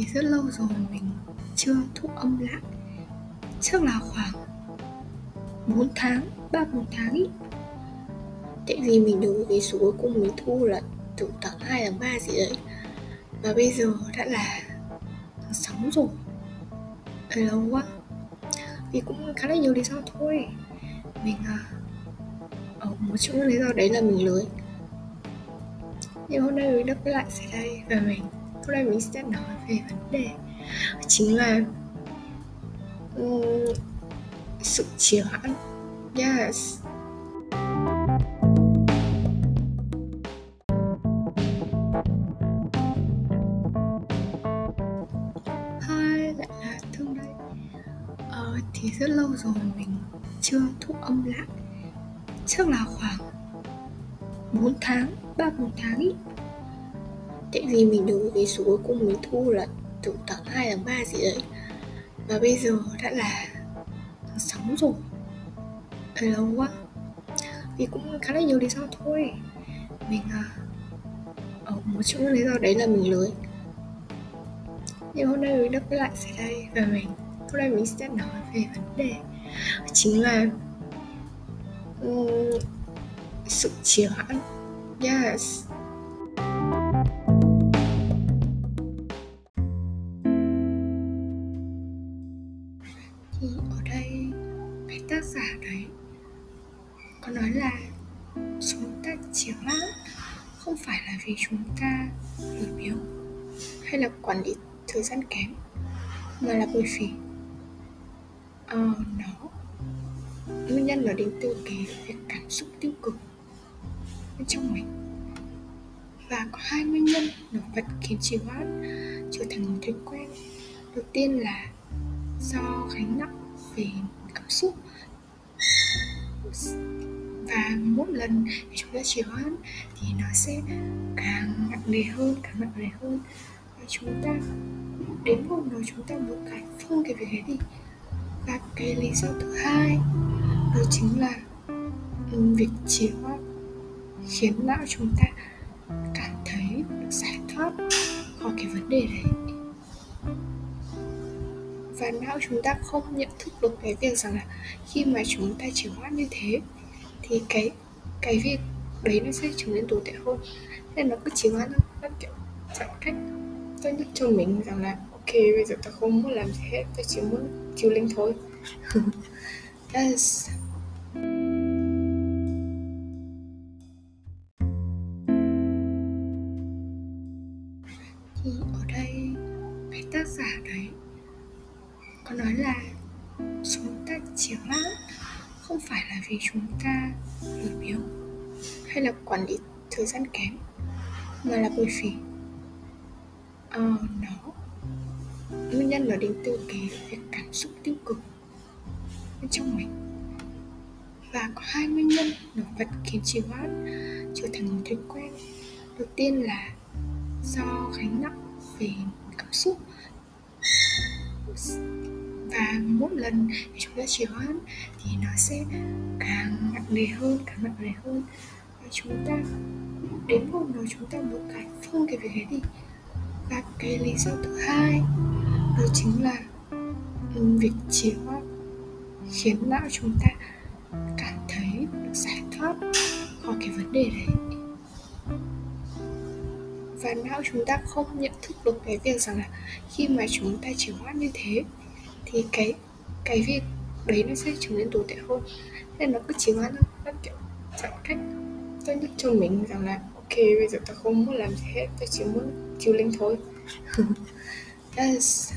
thì rất lâu rồi mình chưa thu âm lại. Chắc là khoảng 4 tháng, 3 4 tháng ý. Tại vì mình nhớ cái số cuối cùng mình thu là từ tháng 2 tháng 3 gì đấy. Và bây giờ đã là tháng 6 rồi. Ở lâu quá. Vì cũng khá là nhiều lý do thôi. Mình à Ở một trong những lý do đấy là mình lười. Nhưng hôm nay mình đắp lại sẽ đây Và mình hôm nay mình sẽ nói về vấn đề chính là um, sự trì hoãn yes Hi, lại là Thương đây ờ, Thì rất lâu rồi mình chưa thu âm lại Chắc là khoảng 4 tháng, 3 4 tháng ý Tại vì mình nhớ cái số cuối cùng mình thu là từ tháng 2 tháng 3 gì đấy. Và bây giờ đã là tháng 6 rồi. Lâu quá. Vì cũng khá là nhiều lý do thôi. Mình à Ở một trong những lý do đấy là mình lười. Nhưng hôm nay mình đắp lại sẽ đây Và mình Hôm nay mình sẽ nói về vấn đề Chính là um, Sự trì hoãn. Yes. Thì ở đây cái tác giả đấy. Có nói là chúng ta chiếm lắm không phải là vì chúng ta lười biếng hay là quản lý thời gian kém mà là bởi vì uh, nó nguyên nhân nó đến từ cái việc cảm xúc tiêu cực bên trong mình. Và có hai nguyên nhân nổi bật khiến trì hoãn trở thành một thói quen. Đầu tiên là do gánh nặng về cảm xúc. Và mỗi lần chúng ta trì hoãn thì nó sẽ càng nặng nề hơn, càng nặng nề hơn. Và chúng ta, đến một nào chúng ta muốn cải phương cái việc ấy đi. Và cái lý do thứ hai đó chính là việc trì hoãn khiến não chúng ta cảm thấy được giải thoát khỏi cái vấn đề đấy và não chúng ta không nhận thức được cái việc rằng là khi mà chúng ta trì hoãn như thế, thì cái cái việc đấy nó sẽ trở nên tồi tệ hơn. Nên nó cứ trì hoãn thôi, nó kiểu chọn cách tốt nhất cho mình rằng là, ok, bây giờ ta không muốn làm gì hết ta chỉ muốn chiều linh thôi. Yes. Thì ở đây, cái tác giả đấy có nói là chúng ta chỉ lắm không phải là vì chúng ta lười biếng hay là quản lý thời gian kém mà là bởi vì uh, nó nguyên nhân nó đến từ cái việc cảm xúc tiêu cực bên trong mình. Và có hai nguyên nhân nổi bật khiến trì hoãn trở thành một thói quen. Đầu tiên là do gánh nặng về cảm xúc và mỗi lần chúng ta chỉ hoãn, thì nó sẽ càng nặng nề hơn, càng nặng nề hơn. Và chúng ta đến một nào chúng ta muốn cải phương cái việc ấy đi. Và cái lý do thứ hai, đó chính là ừ, việc trì hoãn khiến não chúng ta cảm thấy được giải thoát khỏi cái vấn đề đấy. Và não chúng ta không nhận thức được cái việc rằng là khi mà chúng ta chỉ hoãn như thế thì cái cái việc đấy nó sẽ trở nên tồi tệ hơn. Nên nó cứ trì hoãn thôi nó kiểu chọn cách. Tốt nhất cho mình rằng là ok bây giờ ta không muốn làm gì hết ta chỉ muốn chill linh thôi. Yes